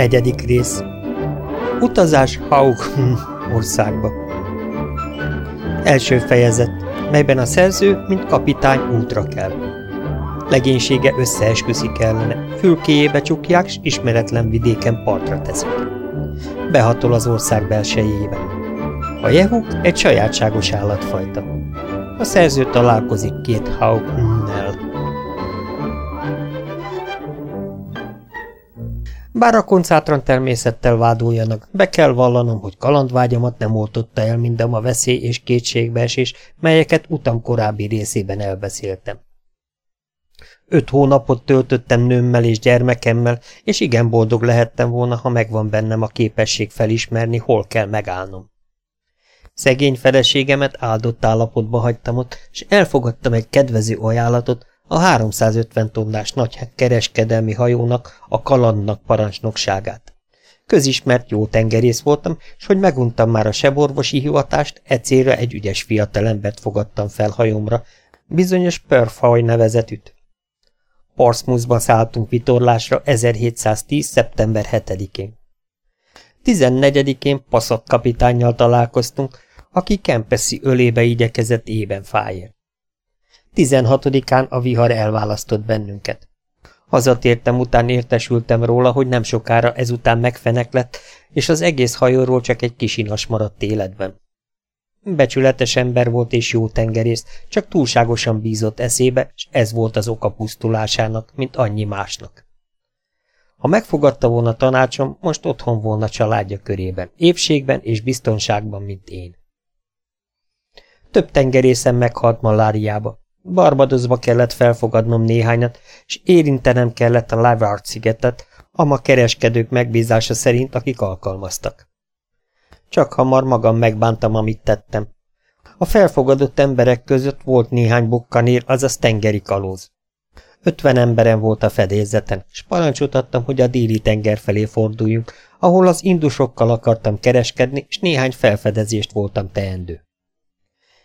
Negyedik rész Utazás Haug országba Első fejezet, melyben a szerző, mint kapitány útra kell. Legénysége összeesküszik ellene, fülkéjébe csukják, s ismeretlen vidéken partra teszik. Behatol az ország belsejébe. A jehuk egy sajátságos állatfajta. A szerző találkozik két Haug-nel. Bár a koncátran természettel vádoljanak, be kell vallanom, hogy kalandvágyamat nem oltotta el mindem a veszély és kétségbeesés, melyeket utam korábbi részében elbeszéltem. Öt hónapot töltöttem nőmmel és gyermekemmel, és igen boldog lehettem volna, ha megvan bennem a képesség felismerni, hol kell megállnom. Szegény feleségemet áldott állapotba hagytam ott, és elfogadtam egy kedvező ajánlatot, a 350 tonnás nagy kereskedelmi hajónak, a kalandnak parancsnokságát. Közismert jó tengerész voltam, és hogy meguntam már a seborvosi hivatást, e célra egy ügyes fiatalembert fogadtam fel hajomra, bizonyos Perfaj nevezetűt. Portsmouthba szálltunk vitorlásra 1710. szeptember 7-én. 14-én Passat kapitánnyal találkoztunk, aki Kempeszi ölébe igyekezett ében fájért. Tizenhatodikán a vihar elválasztott bennünket. Hazatértem után értesültem róla, hogy nem sokára ezután megfenek lett, és az egész hajóról csak egy kis inas maradt életben. Becsületes ember volt és jó tengerész, csak túlságosan bízott eszébe, és ez volt az oka pusztulásának, mint annyi másnak. Ha megfogadta volna tanácsom, most otthon volna családja körében, épségben és biztonságban, mint én. Több tengerészem meghalt maláriába, Barbadosba kellett felfogadnom néhányat, és érintenem kellett a Lavard szigetet, ama kereskedők megbízása szerint, akik alkalmaztak. Csak hamar magam megbántam, amit tettem. A felfogadott emberek között volt néhány bukkanér, azaz tengeri kalóz. Ötven emberem volt a fedélzeten, és parancsot adtam, hogy a déli tenger felé forduljunk, ahol az indusokkal akartam kereskedni, és néhány felfedezést voltam teendő.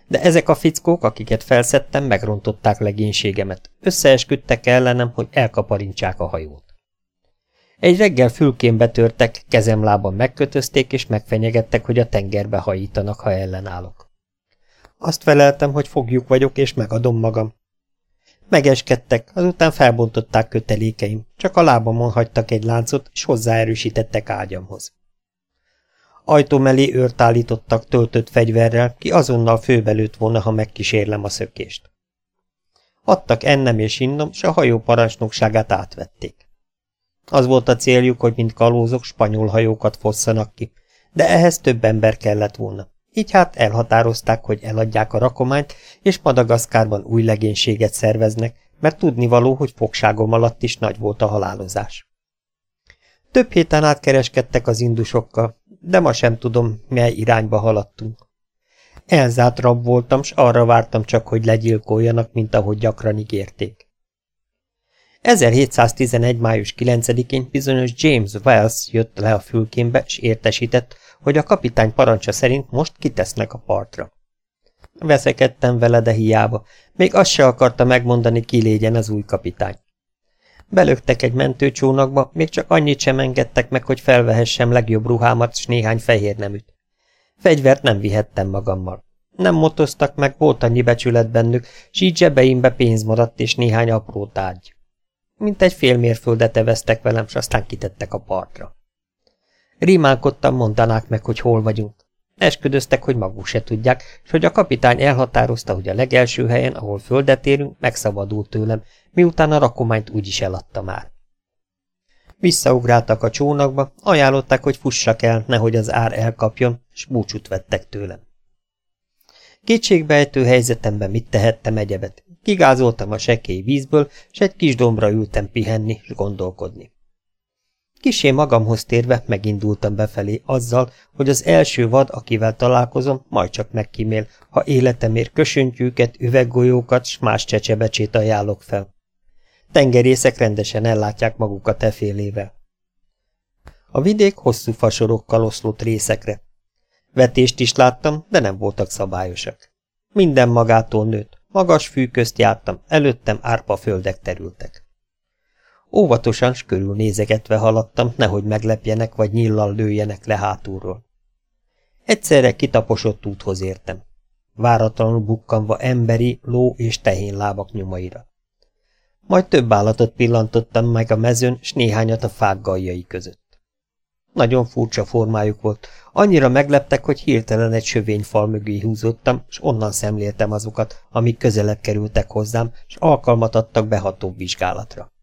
De ezek a fickók, akiket felszedtem, megrontották legénységemet. Összeesküdtek ellenem, hogy elkaparintsák a hajót. Egy reggel fülkén betörtek, kezemlában megkötözték, és megfenyegettek, hogy a tengerbe hajítanak, ha ellenállok. Azt feleltem, hogy fogjuk vagyok, és megadom magam. Megeskedtek, azután felbontották kötelékeim, csak a lábamon hagytak egy láncot, és hozzáerősítettek ágyamhoz. Ajtó mellé őrt állítottak töltött fegyverrel, ki azonnal főbelőtt volna, ha megkísérlem a szökést. Adtak ennem és innom, s a hajó parancsnokságát átvették. Az volt a céljuk, hogy mint kalózok spanyol hajókat fosszanak ki, de ehhez több ember kellett volna. Így hát elhatározták, hogy eladják a rakományt, és Madagaszkárban új legénységet szerveznek, mert tudnivaló, hogy fogságom alatt is nagy volt a halálozás. Több héten át kereskedtek az indusokkal, de ma sem tudom, mely irányba haladtunk. Elzárt rab voltam, s arra vártam csak, hogy legyilkoljanak, mint ahogy gyakran ígérték. 1711. május 9-én bizonyos James Wells jött le a fülkémbe, és értesített, hogy a kapitány parancsa szerint most kitesznek a partra. Veszekedtem vele, de hiába. Még azt se akarta megmondani, ki légyen az új kapitány. Belöktek egy mentőcsónakba, még csak annyit sem engedtek meg, hogy felvehessem legjobb ruhámat s néhány fehér neműt. Fegyvert nem vihettem magammal. Nem motoztak meg, volt annyi becsület bennük, s így zsebeimbe pénz maradt és néhány apró tárgy. Mint egy fél mérföldet eveztek velem, s aztán kitettek a partra. Rímálkodtam, mondanák meg, hogy hol vagyunk. Esküdöztek, hogy maguk se tudják, és hogy a kapitány elhatározta, hogy a legelső helyen, ahol földet érünk, megszabadult tőlem, miután a rakományt úgyis eladta már. Visszaugráltak a csónakba, ajánlották, hogy fussak el, nehogy az ár elkapjon, s búcsút vettek tőlem. Kétségbejtő helyzetemben mit tehettem egyebet? Kigázoltam a sekély vízből, s egy kis dombra ültem pihenni, s gondolkodni. Kisé magamhoz térve megindultam befelé azzal, hogy az első vad, akivel találkozom, majd csak megkímél, ha életemért kösöntyűket, üveggolyókat s más csecsebecsét ajánlok fel. Tengerészek rendesen ellátják magukat efélével. A vidék hosszú fasorokkal oszlott részekre. Vetést is láttam, de nem voltak szabályosak. Minden magától nőtt, magas fű közt jártam, előttem árpa földek terültek. Óvatosan s körülnézegetve haladtam, nehogy meglepjenek, vagy nyillal lőjenek le hátulról. Egyszerre kitaposott úthoz értem. Váratlanul bukkanva emberi, ló és tehén lábak nyomaira. Majd több állatot pillantottam meg a mezőn, s néhányat a fák galjai között. Nagyon furcsa formájuk volt, annyira megleptek, hogy hirtelen egy sövény fal mögé húzottam, s onnan szemléltem azokat, amik közelebb kerültek hozzám, s alkalmat adtak beható vizsgálatra.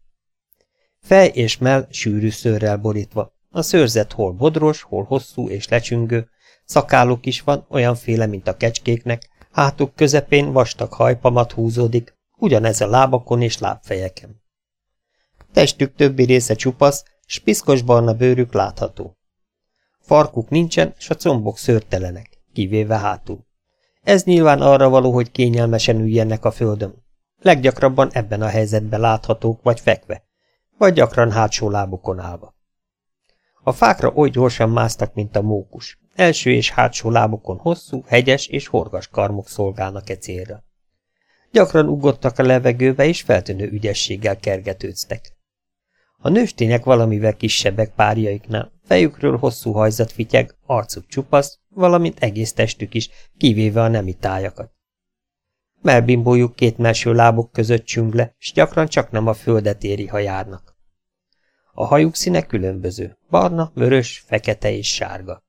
Fej és mell sűrű szőrrel borítva, a szőrzet hol bodros, hol hosszú és lecsüngő, szakáluk is van, olyanféle, mint a kecskéknek, hátuk közepén vastag hajpamat húzódik, ugyanez a lábakon és lábfejeken. Testük többi része csupasz, s piszkos barna bőrük látható. Farkuk nincsen, s a combok szőrtelenek, kivéve hátul. Ez nyilván arra való, hogy kényelmesen üljenek a földön. Leggyakrabban ebben a helyzetben láthatók, vagy fekve, vagy gyakran hátsó lábukon állva. A fákra oly gyorsan másztak, mint a mókus. Első és hátsó lábukon hosszú, hegyes és horgas karmok szolgálnak e célra. Gyakran ugrottak a levegőbe, és feltűnő ügyességgel kergetőztek. A nőstények valamivel kisebbek párjaiknál, fejükről hosszú hajzat fityeg, arcuk csupasz, valamint egész testük is, kivéve a nemi tájakat. Melbimbójuk két melső lábuk között csüng le, s gyakran csak nem a földet éri, ha járnak. A hajuk színe különböző, barna, vörös, fekete és sárga.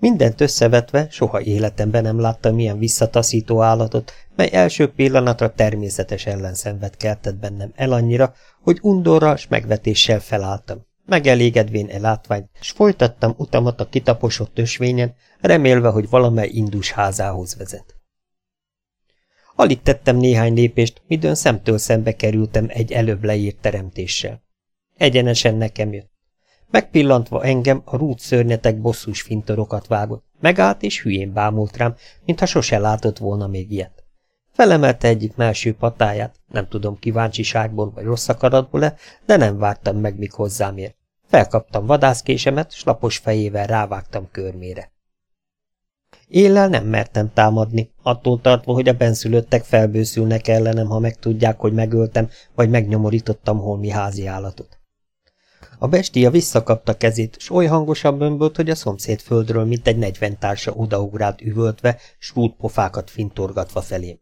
Mindent összevetve soha életemben nem láttam milyen visszataszító állatot, mely első pillanatra természetes ellenszenvet keltett bennem el annyira, hogy undorral s megvetéssel felálltam. Megelégedvén e látványt, s folytattam utamat a kitaposott ösvényen, remélve, hogy valamely indus házához vezet. Alig tettem néhány lépést, midőn szemtől szembe kerültem egy előbb leírt teremtéssel. Egyenesen nekem jött. Megpillantva engem, a rút szörnyetek bosszus fintorokat vágott. Megállt és hülyén bámult rám, mintha sose látott volna még ilyet. Felemelte egyik melső patáját, nem tudom kíváncsiságból vagy rossz akaratból-e, de nem vártam meg, míg hozzám ér. Felkaptam vadászkésemet, s lapos fejével rávágtam körmére. Éllel nem mertem támadni, attól tartva, hogy a benszülöttek felbőszülnek ellenem, ha megtudják, hogy megöltem, vagy megnyomorítottam holmi házi állatot. A bestia visszakapta kezét, s oly hangosan bömbölt, hogy a szomszéd földről mint egy negyven társa odaugrált üvöltve, s pofákat fintorgatva felém.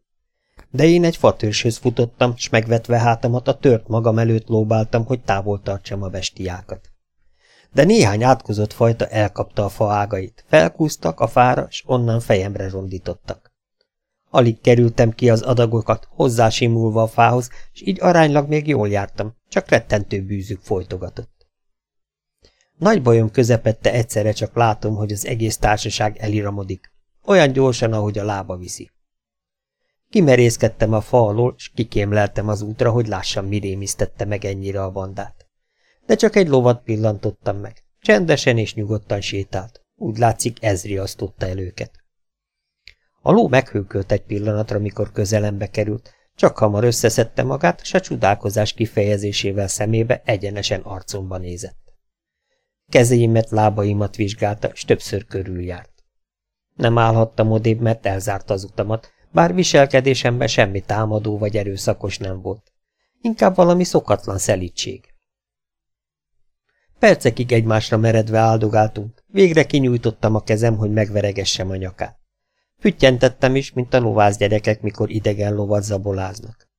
De én egy fatőrshöz futottam, s megvetve hátamat a tört magam előtt lóbáltam, hogy távol tartsam a bestiákat. De néhány átkozott fajta elkapta a fa ágait, felkúztak a fára, s onnan fejemre rondítottak. Alig kerültem ki az adagokat, hozzásimulva a fához, s így aránylag még jól jártam, csak rettentő bűzük folytogatott. Nagy bajom közepette egyszerre csak látom, hogy az egész társaság eliramodik. Olyan gyorsan, ahogy a lába viszi. Kimerészkedtem a fa alól, s kikémleltem az útra, hogy lássam, mi rémisztette meg ennyire a bandát. De csak egy lovat pillantottam meg. Csendesen és nyugodtan sétált. Úgy látszik, ez riasztotta el őket. A ló meghőkölt egy pillanatra, mikor közelembe került, csak hamar összeszedte magát, s a csodálkozás kifejezésével szemébe egyenesen arcomba nézett. Kezeimet, lábaimat vizsgálta, s többször körüljárt. Nem állhattam odébb, mert elzárta az utamat, bár viselkedésemben semmi támadó vagy erőszakos nem volt. Inkább valami szokatlan szelítség. Percekig egymásra meredve áldogáltunk, végre kinyújtottam a kezem, hogy megveregessem a nyakát. Füttyentettem is, mint a lovász gyerekek, mikor idegen lovat zaboláznak.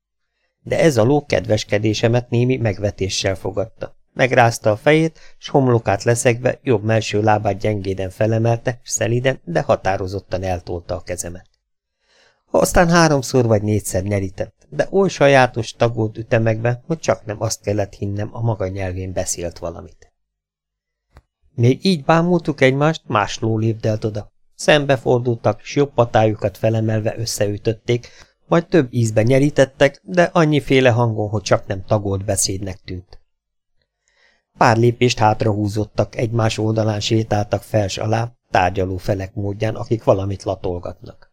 De ez a ló kedveskedésemet némi megvetéssel fogadta. Megrázta a fejét, s homlokát leszegve jobb melső lábát gyengéden felemelte, s szeliden, de határozottan eltolta a kezemet. Aztán háromszor vagy négyszer nyerített, de oly sajátos tagolt ütemekben, hogy csak nem azt kellett hinnem, a maga nyelvén beszélt valamit. Még így bámultuk egymást, más ló lépdelt oda. Szembefordultak, s jobb patájukat felemelve összeütötték, majd több ízben nyerítettek, de annyiféle hangon, hogy csak nem tagolt beszédnek tűnt. Pár lépést hátrahúzottak, egymás oldalán sétáltak fels alá, tárgyaló felek módján, akik valamit latolgatnak.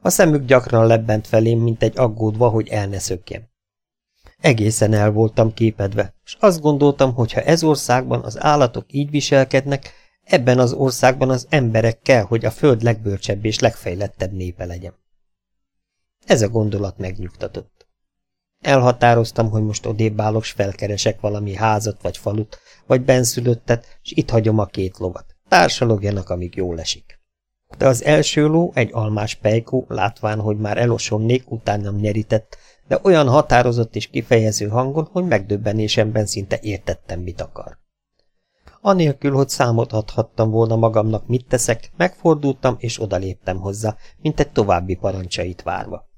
A szemük gyakran lebbent felém, mint egy aggódva, hogy el ne szökjem. Egészen el voltam képedve, és azt gondoltam, hogy ha ez országban az állatok így viselkednek, ebben az országban az emberek kell, hogy a föld legbölcsebb és legfejlettebb népe legyen. Ez a gondolat megnyugtatott. Elhatároztam, hogy most odébb állok, s felkeresek valami házat vagy falut, vagy benszülöttet, s itt hagyom a két lovat. Társalogjanak, amíg jól esik. De az első ló, egy almás pejkó, látván, hogy már elosomnék, utánam nyerített, de olyan határozott és kifejező hangon, hogy megdöbbenésemben szinte értettem, mit akar. Anélkül, hogy számot adhattam volna magamnak, mit teszek, megfordultam és odaléptem hozzá, mint egy további parancsait várva.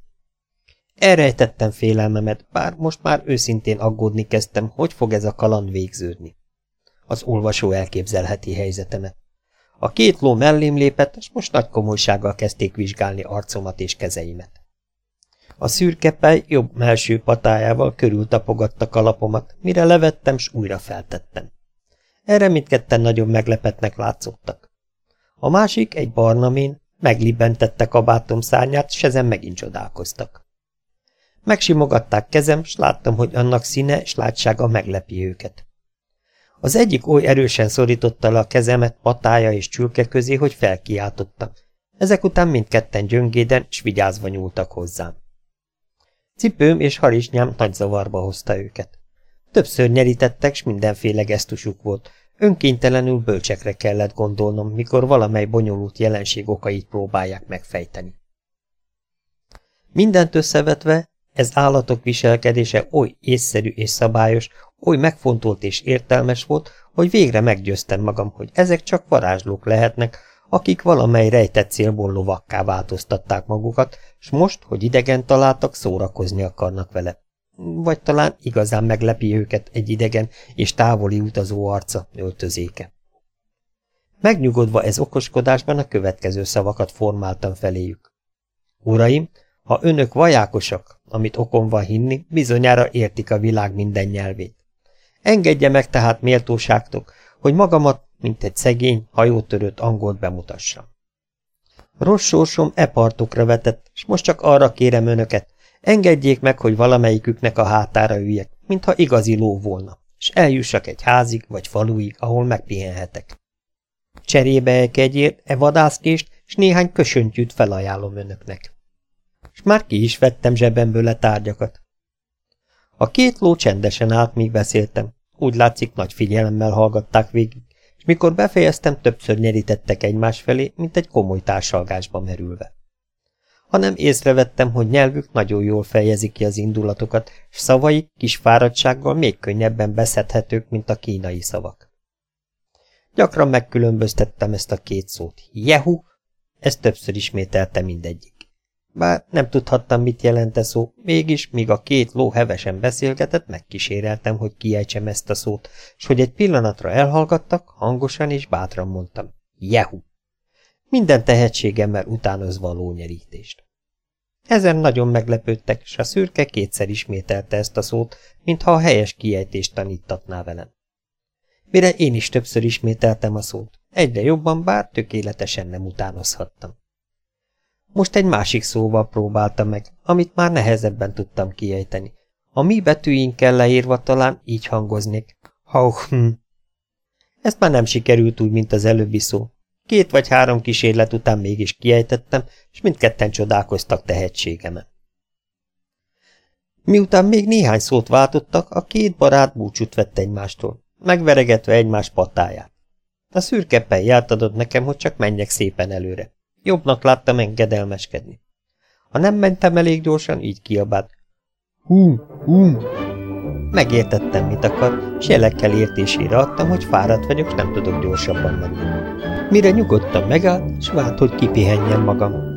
Elrejtettem félelmemet, bár most már őszintén aggódni kezdtem, hogy fog ez a kaland végződni. Az olvasó elképzelheti helyzetemet. A két ló mellém lépett, és most nagy komolysággal kezdték vizsgálni arcomat és kezeimet. A szürke jobb melső patájával körül tapogatta kalapomat, mire levettem, s újra feltettem. Erre mindketten nagyon meglepetnek látszottak. A másik, egy barna mén, meglibbentette kabátom szárnyát, s ezen megint csodálkoztak. Megsimogatták kezem, s láttam, hogy annak színe és látsága meglepi őket. Az egyik oly erősen szorította le a kezemet patája és csülke közé, hogy felkiáltottam. Ezek után mindketten gyöngéden, s vigyázva nyúltak hozzám. Cipőm és harisnyám nagy zavarba hozta őket. Többször nyerítettek, s mindenféle gesztusuk volt. Önkéntelenül bölcsekre kellett gondolnom, mikor valamely bonyolult jelenség okait próbálják megfejteni. Mindent összevetve, ez állatok viselkedése oly észszerű és szabályos, oly megfontolt és értelmes volt, hogy végre meggyőztem magam, hogy ezek csak varázslók lehetnek, akik valamely rejtett célból lovakká változtatták magukat, s most, hogy idegen találtak, szórakozni akarnak vele. Vagy talán igazán meglepi őket egy idegen és távoli utazó arca, öltözéke. Megnyugodva ez okoskodásban a következő szavakat formáltam feléjük. Uraim, ha önök vajákosak, amit okom van hinni, bizonyára értik a világ minden nyelvét. Engedje meg tehát méltóságtok, hogy magamat, mint egy szegény, hajótörött angolt bemutassam. Rossz sorsom e partokra vetett, és most csak arra kérem önöket, engedjék meg, hogy valamelyiküknek a hátára üljek, mintha igazi ló volna, és eljussak egy házig vagy faluig, ahol megpihenhetek. Cserébe egy kegyért, e vadászkést, és néhány kösöntyűt felajánlom önöknek és már ki is vettem zsebemből a tárgyakat. A két ló csendesen állt, míg beszéltem. Úgy látszik, nagy figyelemmel hallgatták végig, és mikor befejeztem, többször nyerítettek egymás felé, mint egy komoly társalgásba merülve. Hanem észrevettem, hogy nyelvük nagyon jól fejezi ki az indulatokat, és szavaik kis fáradtsággal még könnyebben beszedhetők, mint a kínai szavak. Gyakran megkülönböztettem ezt a két szót. Jehu, ezt többször ismételte mindegyik. Bár nem tudhattam, mit jelent a szó, mégis, míg a két ló hevesen beszélgetett, megkíséreltem, hogy kiejtsem ezt a szót, és hogy egy pillanatra elhallgattak, hangosan és bátran mondtam. Jehu! Minden tehetségemmel utánozva a lónyerítést. Ezen nagyon meglepődtek, s a szürke kétszer ismételte ezt a szót, mintha a helyes kiejtést tanítatná velem. Mire én is többször ismételtem a szót, egyre jobban, bár tökéletesen nem utánozhattam. Most egy másik szóval próbáltam meg, amit már nehezebben tudtam kiejteni. A mi betűinkkel leírva talán így hangoznék. Hauchm. Ezt már nem sikerült úgy, mint az előbbi szó. Két vagy három kísérlet után mégis kiejtettem, és mindketten csodálkoztak tehetségemen. Miután még néhány szót váltottak, a két barát búcsút vett egymástól, megveregetve egymás patáját. A szürke jelt adott nekem, hogy csak menjek szépen előre. Jobbnak láttam engedelmeskedni. Ha nem mentem elég gyorsan, így kiabált. Hú, hú. Megértettem, mit akar, és jelekkel értésére adtam, hogy fáradt vagyok, nem tudok gyorsabban menni. Mire nyugodtan megállt, s várt, hogy kipihenjem magam.